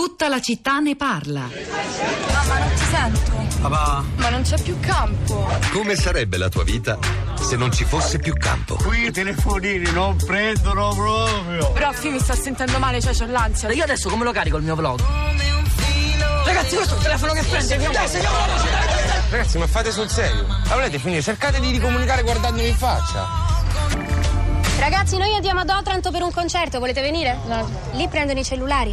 Tutta la città ne parla. Mamma, non ti sento. Papà, Ma non c'è più campo. Come sarebbe la tua vita se non ci fosse più campo? qui i telefonini non prendono proprio. Però qui mi sto sentendo male, cioè c'ho l'ansia. Io adesso come lo carico il mio vlog? Ragazzi, questo è il telefono che prende. Ragazzi, ma fate sul serio? La volete finire? Cercate di ricomunicare guardandomi in faccia. Ragazzi, noi andiamo ad Otranto per un concerto, volete venire? No. Lì prendono i cellulari.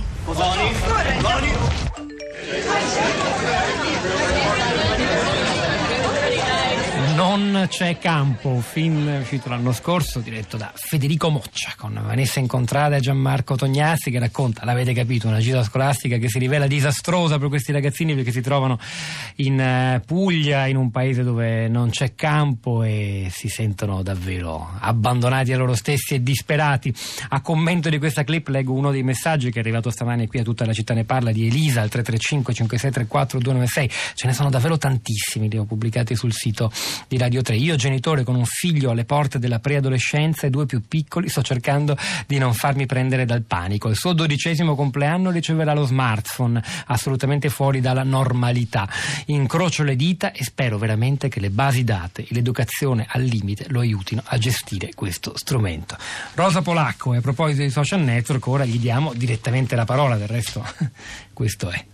Non c'è campo, un film uscito l'anno scorso diretto da Federico Moccia con Vanessa Incontrada e Gianmarco Tognazzi che racconta, l'avete capito, una gita scolastica che si rivela disastrosa per questi ragazzini perché si trovano in eh, Puglia, in un paese dove non c'è campo e si sentono davvero abbandonati a loro stessi e disperati. A commento di questa clip leggo uno dei messaggi che è arrivato stamane qui a tutta la città ne parla di Elisa al 335 5634 296. Ce ne sono davvero tantissimi, li ho pubblicati sul sito di Radio 3. Io, genitore con un figlio alle porte della preadolescenza e due più piccoli, sto cercando di non farmi prendere dal panico. Il suo dodicesimo compleanno riceverà lo smartphone, assolutamente fuori dalla normalità. Incrocio le dita e spero veramente che le basi date e l'educazione al limite lo aiutino a gestire questo strumento. Rosa Polacco, e a proposito di social network, ora gli diamo direttamente la parola, del resto questo è.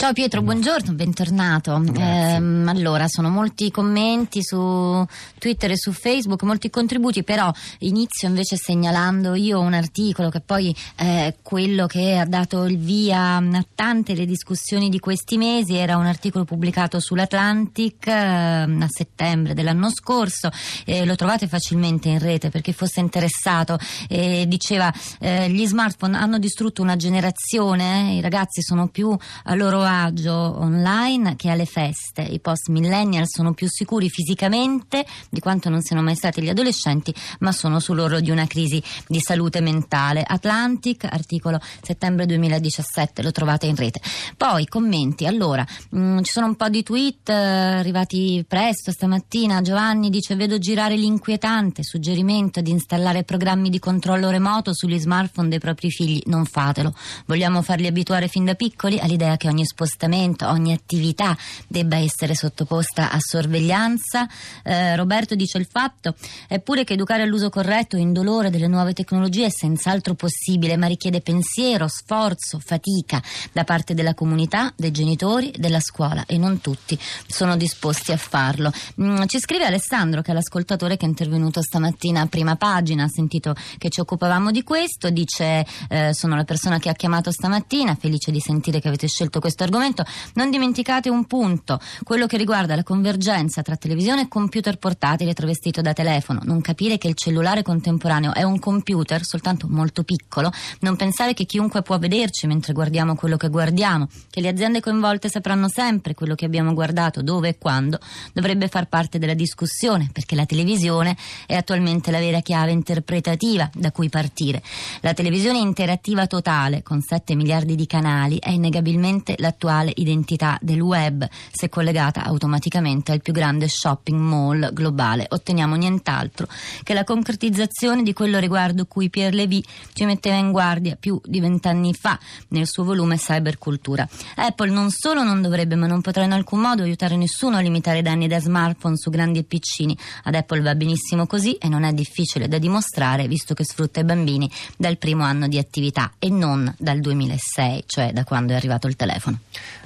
Ciao Pietro, buongiorno, bentornato. Ehm, allora, sono molti i commenti su Twitter e su Facebook, molti contributi, però inizio invece segnalando io un articolo che poi è quello che ha dato il via a tante le discussioni di questi mesi, era un articolo pubblicato sull'Atlantic ehm, a settembre dell'anno scorso, eh, lo trovate facilmente in rete per chi fosse interessato, eh, diceva eh, gli smartphone hanno distrutto una generazione, eh, i ragazzi sono più a loro agio online che alle feste. I post millennial sono più sicuri fisicamente di quanto non siano mai stati gli adolescenti, ma sono sull'orlo di una crisi di salute mentale. Atlantic, articolo settembre 2017, lo trovate in rete. Poi commenti. Allora, mh, ci sono un po' di tweet eh, arrivati presto stamattina. Giovanni dice: Vedo girare l'inquietante suggerimento di installare programmi di controllo remoto sugli smartphone dei propri figli. Non fatelo. Vogliamo farli abituare fin da piccoli all'idea che ogni spostamento, ogni attività debba essere sottoposta a sorveglianza. Eh, Roberto dice il fatto è pure che educare all'uso corretto e indolore delle nuove tecnologie è senz'altro possibile, ma richiede pensiero, sforzo, fatica da parte della comunità, dei genitori, della scuola e non tutti sono disposti a farlo. Mm, ci scrive Alessandro, che è l'ascoltatore che è intervenuto stamattina a prima pagina, ha sentito che ci occupavamo di questo, dice eh, sono la persona che ha chiamato stamattina, felice di sentire che avete scelto questo argomento. Non dimenticate un punto, quello che riguarda la convergenza tra televisione e computer portatile travestito da telefono. Non capire che il cellulare contemporaneo è un computer soltanto molto piccolo, non pensare che chiunque può vederci mentre guardiamo quello che guardiamo, che le aziende coinvolte sapranno sempre quello che abbiamo guardato, dove e quando, dovrebbe far parte della discussione, perché la televisione è attualmente la vera chiave interpretativa da cui partire. La televisione interattiva totale, con 7 miliardi di canali, è innegabilmente l'attuale identità del web, se collegata automaticamente al più grande shopping mall globale. Otteniamo nient'altro che la concretizzazione di quello riguardo cui Pierre Levy ci metteva in guardia più di vent'anni fa nel suo volume Cybercultura. Apple non solo non dovrebbe ma non potrà in alcun modo aiutare nessuno a limitare i danni da smartphone su grandi e piccini. Ad Apple va benissimo così e non è difficile da dimostrare visto che sfrutta i bambini dal primo anno di attività e non dal 2006, cioè da quando è arrivato il telefono.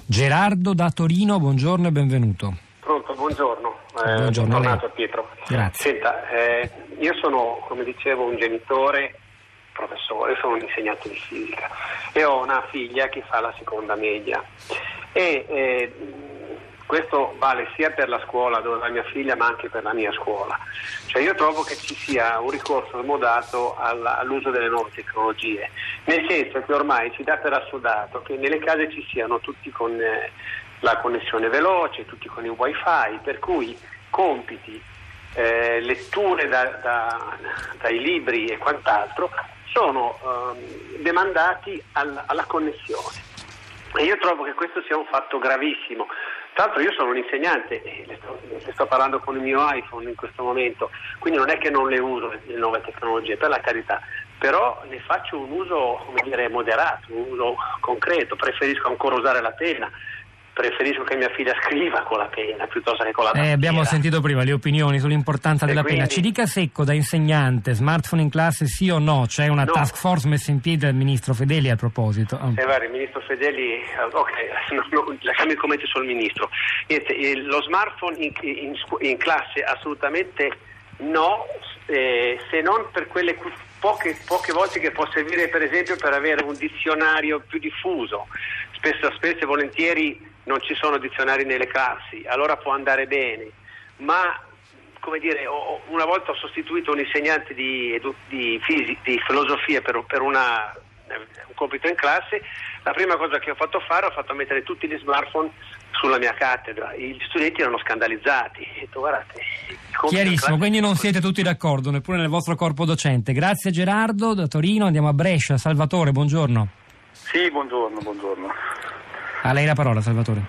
Gerardo da Torino, buongiorno e benvenuto. Pronto, buongiorno. Eh, Buongiorno bentornato Pietro. Grazie. Senta, eh, io sono, come dicevo, un genitore, professore, sono un insegnante di fisica e ho una figlia che fa la seconda media. E eh, questo vale sia per la scuola dove va mia figlia ma anche per la mia scuola. Cioè io trovo che ci sia un ricorso modato al- all'uso delle nuove tecnologie, nel senso che ormai si dà per assodato che nelle case ci siano tutti con eh, la connessione veloce, tutti con il wifi, per cui compiti, eh, letture da- da- dai libri e quant'altro sono ehm, demandati al- alla connessione. E io trovo che questo sia un fatto gravissimo. Tra l'altro io sono un insegnante e le sto, le sto parlando con il mio iPhone in questo momento, quindi non è che non le uso le, nuove tecnologie, per la carità, però ne faccio un uso dire, moderato, un uso concreto, preferisco ancora usare la penna, preferisco che mia figlia scriva con la penna piuttosto che con la tastiera. Eh, abbiamo sentito prima le opinioni sull'importanza E della quindi- penna. Ci dica secco da insegnante, smartphone in classe sì o no? C'è una No. task force messa in piedi dal ministro Fedeli a proposito. Ah. Eh, guarda, il ministro Fedeli, eh, ok, no, no, lasciamo i commenti sul ministro. Niente, lo smartphone in, in in classe assolutamente no, eh, se non per quelle poche, poche volte che può servire per esempio per avere un dizionario più diffuso. Spesso, spesso e volentieri non ci sono dizionari nelle classi, allora può andare bene, ma come dire, ho- una volta ho sostituito un insegnante di, di fisi- di filosofia per, per una- un compito in classe, la prima cosa che ho fatto fare ho fatto mettere tutti gli smartphone sulla mia cattedra, gli studenti erano scandalizzati, ho detto guardate, Chiarissimo, quindi non siete tutti d'accordo, neppure nel vostro corpo docente. Grazie Gerardo, da Torino andiamo a Brescia. Salvatore, buongiorno. Sì, buongiorno, buongiorno. A lei la parola, Salvatore.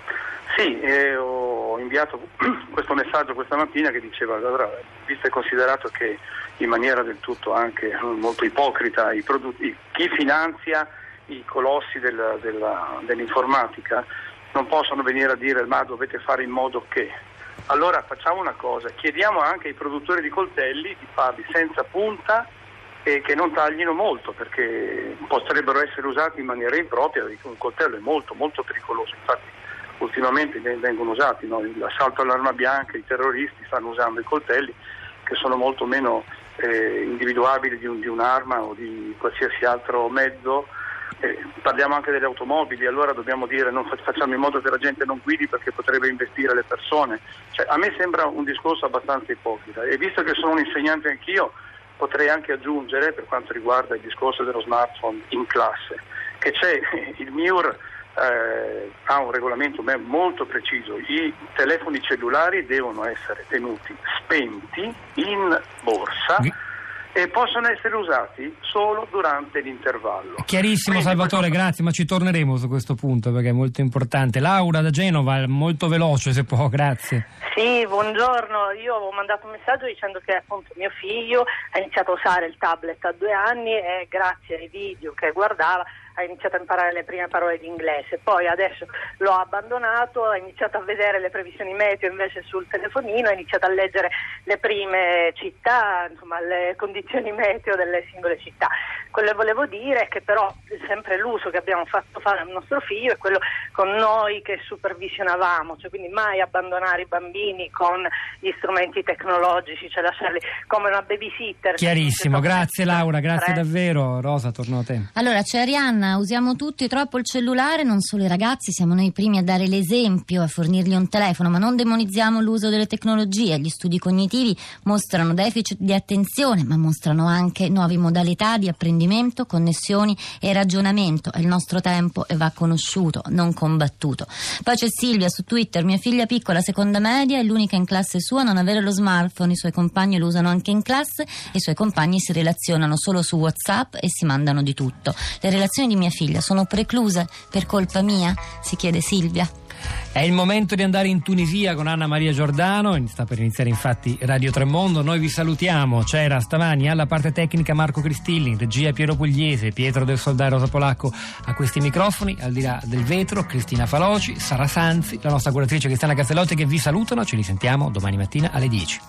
Sì, eh, ho inviato questo messaggio questa mattina che diceva, allora, visto e considerato che in maniera del tutto anche molto ipocrita i produ- i- chi finanzia i colossi del- della- dell'informatica non possono venire a dire ma dovete fare in modo che. Allora facciamo una cosa, chiediamo anche ai produttori di coltelli di farli senza punta e che non taglino molto perché potrebbero essere usati in maniera impropria, un coltello è molto molto pericoloso, infatti ultimamente ven- vengono usati, no? l'assalto all'arma bianca, i terroristi stanno usando i coltelli che sono molto meno eh, individuabili di, un- di un'arma o di qualsiasi altro mezzo. Eh, parliamo anche delle automobili, allora dobbiamo dire non fa- facciamo in modo che la gente non guidi perché potrebbe investire le persone. Cioè, a me sembra un discorso abbastanza ipocrita e visto che sono un insegnante anch'io potrei anche aggiungere per quanto riguarda il discorso dello smartphone in classe che c'è il MIUR eh, ha un regolamento me- molto preciso, i telefoni cellulari devono essere tenuti spenti in borsa Ghi- e possono essere usati solo durante l'intervallo. Chiarissimo Quindi Salvatore, questo- grazie, ma ci torneremo su questo punto perché è molto importante. Laura da Genova, molto veloce se può, grazie. Sì, buongiorno. Io ho mandato un messaggio dicendo che appunto mio figlio ha iniziato a usare il tablet a due anni e grazie ai video che guardava ha iniziato a imparare le prime parole di inglese. Poi adesso l'ho abbandonato, ha iniziato a vedere le previsioni meteo invece sul telefonino, ha iniziato a leggere le prime città, insomma le condizioni meteo delle singole città. Quello che volevo dire è che però sempre l'uso che abbiamo fatto fare al nostro figlio è quello con noi che supervisionavamo, cioè quindi mai abbandonare i bambini con gli strumenti tecnologici, cioè lasciarli come una babysitter. Chiarissimo, grazie Laura, grazie davvero. Rosa, torno a te. Allora, c'è Arianna, usiamo tutti troppo il cellulare, non solo i ragazzi, siamo noi i primi a dare l'esempio, a fornirgli un telefono, ma non demonizziamo l'uso delle tecnologie. Gli studi cognitivi mostrano deficit di attenzione, ma mostrano anche nuove modalità di apprendimento, connessioni e ragionamento. È il nostro tempo e va conosciuto, non combattuto. Poi c'è Silvia su Twitter, mia figlia piccola, seconda media, è l'unica in classe sua a non avere lo smartphone, i suoi compagni lo usano anche in classe i suoi compagni si relazionano solo su WhatsApp e si mandano di tutto. Le relazioni di mia figlia sono precluse per colpa mia? si chiede Silvia. È il momento di andare in Tunisia con Anna Maria Giordano, sta per iniziare infatti Radio Tremondo, noi vi salutiamo, c'era stamani alla parte tecnica Marco Cristilli, in regia Piero Pugliese, Pietro del Soldai Rosa Polacco a questi microfoni, al di là del vetro Cristina Faloci, Sara Sanzi, la nostra curatrice Cristiana Castellotti che vi salutano, ci risentiamo domani mattina alle 10.